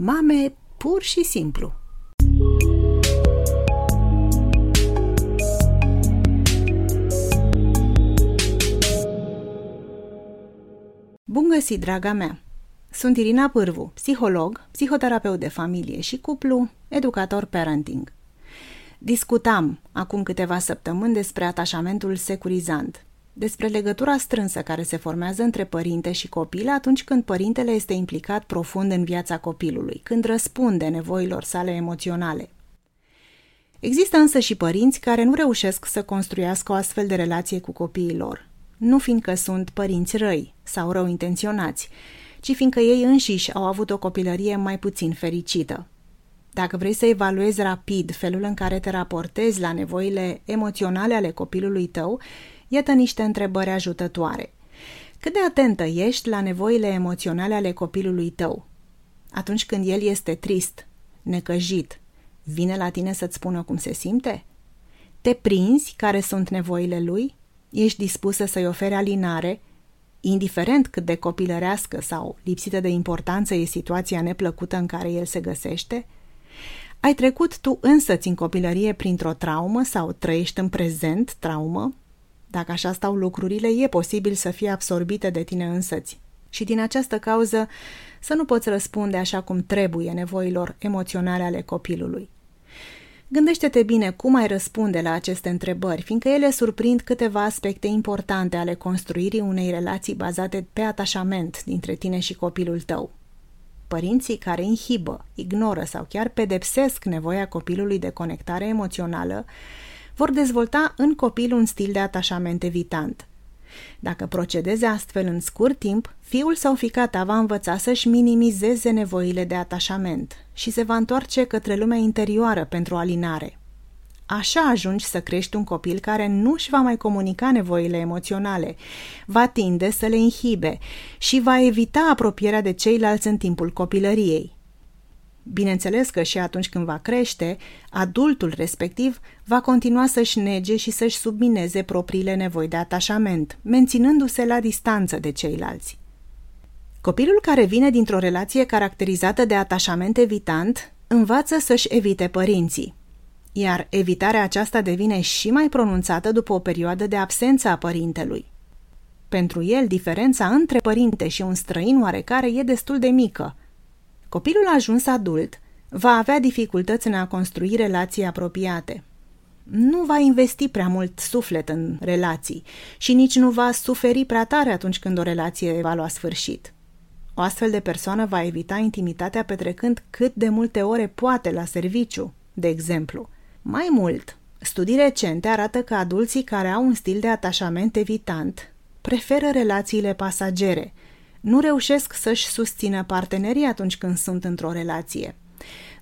Mame pur și simplu. Bun găsit, draga mea! Sunt Irina Pârvu, psiholog, psihoterapeut de familie și cuplu, educator parenting. Discutam acum câteva săptămâni despre atașamentul securizant, despre legătura strânsă care se formează între părinte și copil atunci când părintele este implicat profund în viața copilului, când răspunde nevoilor sale emoționale. Există însă și părinți care nu reușesc să construiască o astfel de relație cu copiii lor, nu fiindcă sunt părinți răi sau rău intenționați, ci fiindcă ei înșiși au avut o copilărie mai puțin fericită. Dacă vrei să evaluezi rapid felul în care te raportezi la nevoile emoționale ale copilului tău, iată niște întrebări ajutătoare. Cât de atentă ești la nevoile emoționale ale copilului tău? Atunci când el este trist, necăjit, vine la tine să-ți spună cum se simte? Te prinzi care sunt nevoile lui? Ești dispusă să-i oferi alinare, indiferent cât de copilărească sau lipsită de importanță e situația neplăcută în care el se găsește? Ai trecut tu însăți în copilărie printr-o traumă sau trăiești în prezent traumă? Dacă așa stau lucrurile, e posibil să fie absorbite de tine însăți. Și din această cauză să nu poți răspunde așa cum trebuie nevoilor emoționale ale copilului. Gândește-te bine cum ai răspunde la aceste întrebări, fiindcă ele surprind câteva aspecte importante ale construirii unei relații bazate pe atașament dintre tine și copilul tău. Părinții care inhibă, ignoră sau chiar pedepsesc nevoia copilului de conectare emoțională vor dezvolta în copil un stil de atașament evitant. Dacă procedeze astfel în scurt timp, fiul sau fica ta va învăța să-și minimizeze nevoile de atașament și se va întoarce către lumea interioară pentru alinare. Așa ajungi să crești un copil care nu își va mai comunica nevoile emoționale, va tinde să le inhibe și va evita apropierea de ceilalți în timpul copilăriei. Bineînțeles că și atunci când va crește, adultul respectiv va continua să-și nege și să-și submineze propriile nevoi de atașament, menținându-se la distanță de ceilalți. Copilul care vine dintr-o relație caracterizată de atașament evitant învață să-și evite părinții, iar evitarea aceasta devine și mai pronunțată după o perioadă de absență a părintelui. Pentru el, diferența între părinte și un străin oarecare e destul de mică – Copilul ajuns adult va avea dificultăți în a construi relații apropiate. Nu va investi prea mult suflet în relații și nici nu va suferi prea tare atunci când o relație va lua sfârșit. O astfel de persoană va evita intimitatea petrecând cât de multe ore poate la serviciu, de exemplu. Mai mult, studii recente arată că adulții care au un stil de atașament evitant preferă relațiile pasagere – nu reușesc să-și susțină partenerii atunci când sunt într-o relație.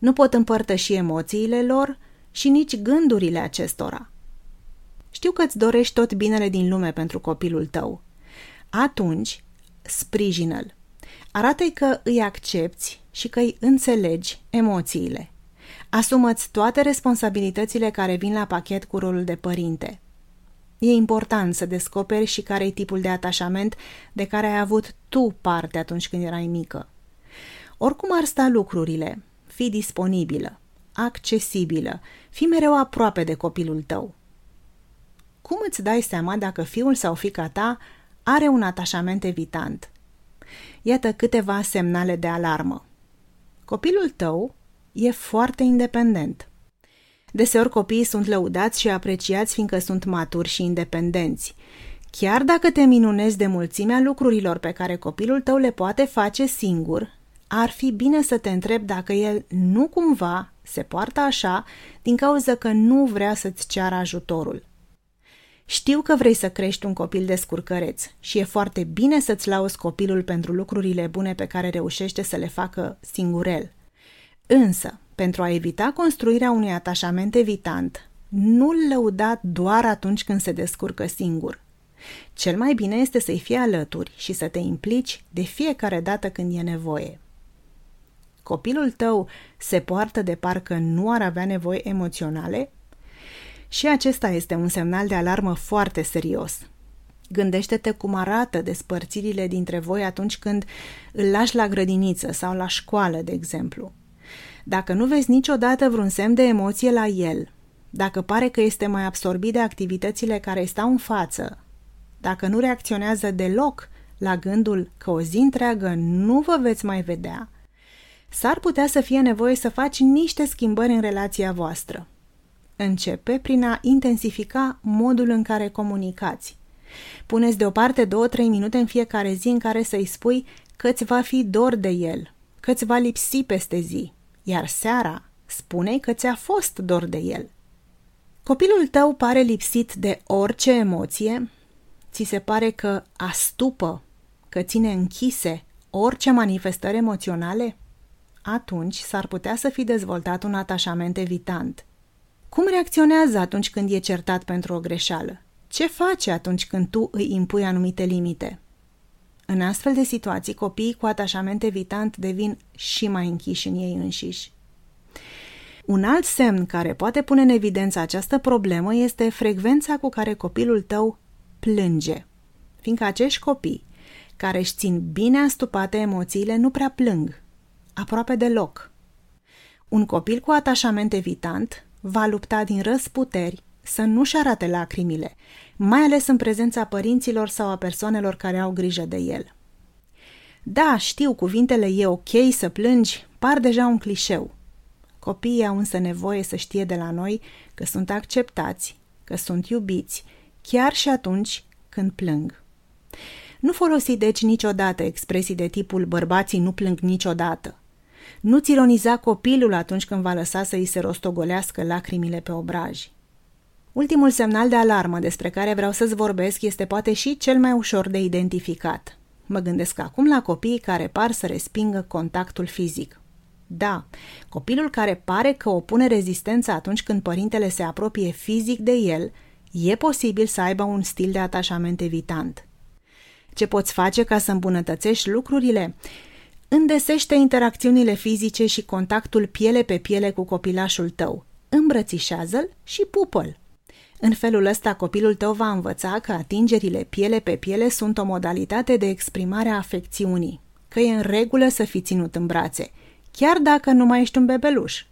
Nu pot împărtăși emoțiile lor și nici gândurile acestora. Știu că îți dorești tot binele din lume pentru copilul tău. Atunci, sprijină-l. Arată-i că îi accepti și că îi înțelegi emoțiile. Asumă-ți toate responsabilitățile care vin la pachet cu rolul de părinte – E important să descoperi și care e tipul de atașament de care ai avut tu parte atunci când erai mică. Oricum ar sta lucrurile, fii disponibilă, accesibilă, fii mereu aproape de copilul tău. Cum îți dai seama dacă fiul sau fica ta are un atașament evitant? Iată câteva semnale de alarmă. Copilul tău e foarte independent. Deseori copiii sunt lăudați și apreciați fiindcă sunt maturi și independenți. Chiar dacă te minunezi de mulțimea lucrurilor pe care copilul tău le poate face singur, ar fi bine să te întrebi dacă el nu cumva se poartă așa din cauza că nu vrea să-ți ceară ajutorul. Știu că vrei să crești un copil descurcăreț și e foarte bine să-ți lauzi copilul pentru lucrurile bune pe care reușește să le facă singurel. Însă, pentru a evita construirea unui atașament evitant, nu-l lăuda doar atunci când se descurcă singur. Cel mai bine este să-i fii alături și să te implici de fiecare dată când e nevoie. Copilul tău se poartă de parcă nu ar avea nevoi emoționale? Și acesta este un semnal de alarmă foarte serios. Gândește-te cum arată despărțirile dintre voi atunci când îl lași la grădiniță sau la școală, de exemplu. Dacă nu vezi niciodată vreun semn de emoție la el, dacă pare că este mai absorbit de activitățile care stau în față, dacă nu reacționează deloc la gândul că o zi întreagă nu vă veți mai vedea, s-ar putea să fie nevoie să faci niște schimbări în relația voastră. Începe prin a intensifica modul în care comunicați. Puneți deoparte două-trei minute în fiecare zi în care să-i spui că ți va fi dor de el, că ți va lipsi peste zi, iar seara spune că ți-a fost dor de el. Copilul tău pare lipsit de orice emoție, ți se pare că astupă, că ține închise orice manifestări emoționale? Atunci s-ar putea să fi dezvoltat un atașament evitant. Cum reacționează atunci când e certat pentru o greșeală? Ce face atunci când tu îi impui anumite limite? În astfel de situații, copiii cu atașament evitant devin și mai închiși în ei înșiși. Un alt semn care poate pune în evidență această problemă este frecvența cu care copilul tău plânge. Fiindcă acești copii care își țin bine astupate emoțiile nu prea plâng, aproape deloc. Un copil cu atașament evitant va lupta din răsputeri să nu-și arate lacrimile, mai ales în prezența părinților sau a persoanelor care au grijă de el. Da, știu, cuvintele e ok să plângi par deja un clișeu. Copiii au însă nevoie să știe de la noi că sunt acceptați, că sunt iubiți, chiar și atunci când plâng. Nu folosi deci niciodată expresii de tipul bărbații nu plâng niciodată. Nu-ți țironiza copilul atunci când va lăsa să îi se rostogolească lacrimile pe obraji. Ultimul semnal de alarmă despre care vreau să-ți vorbesc este poate și cel mai ușor de identificat. Mă gândesc acum la copiii care par să respingă contactul fizic. Da, copilul care pare că opune rezistență atunci când părintele se apropie fizic de el, e posibil să aibă un stil de atașament evitant. Ce poți face ca să îmbunătățești lucrurile? Îndesește interacțiunile fizice și contactul piele pe piele cu copilașul tău. Îmbrățișează-l și pupă-l. În felul ăsta, copilul tău va învăța că atingerile piele pe piele sunt o modalitate de exprimare a afecțiunii, că e în regulă să fii ținut în brațe, chiar dacă nu mai ești un bebeluș.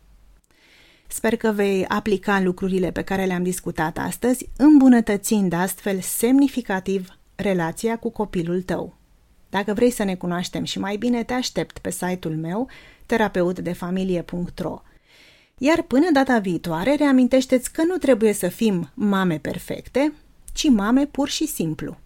Sper că vei aplica lucrurile pe care le-am discutat astăzi, îmbunătățind astfel semnificativ relația cu copilul tău. Dacă vrei să ne cunoaștem și mai bine, te aștept pe site-ul meu terapeutdefamilie.ro iar până data viitoare, reamintește-ți că nu trebuie să fim mame perfecte, ci mame pur și simplu.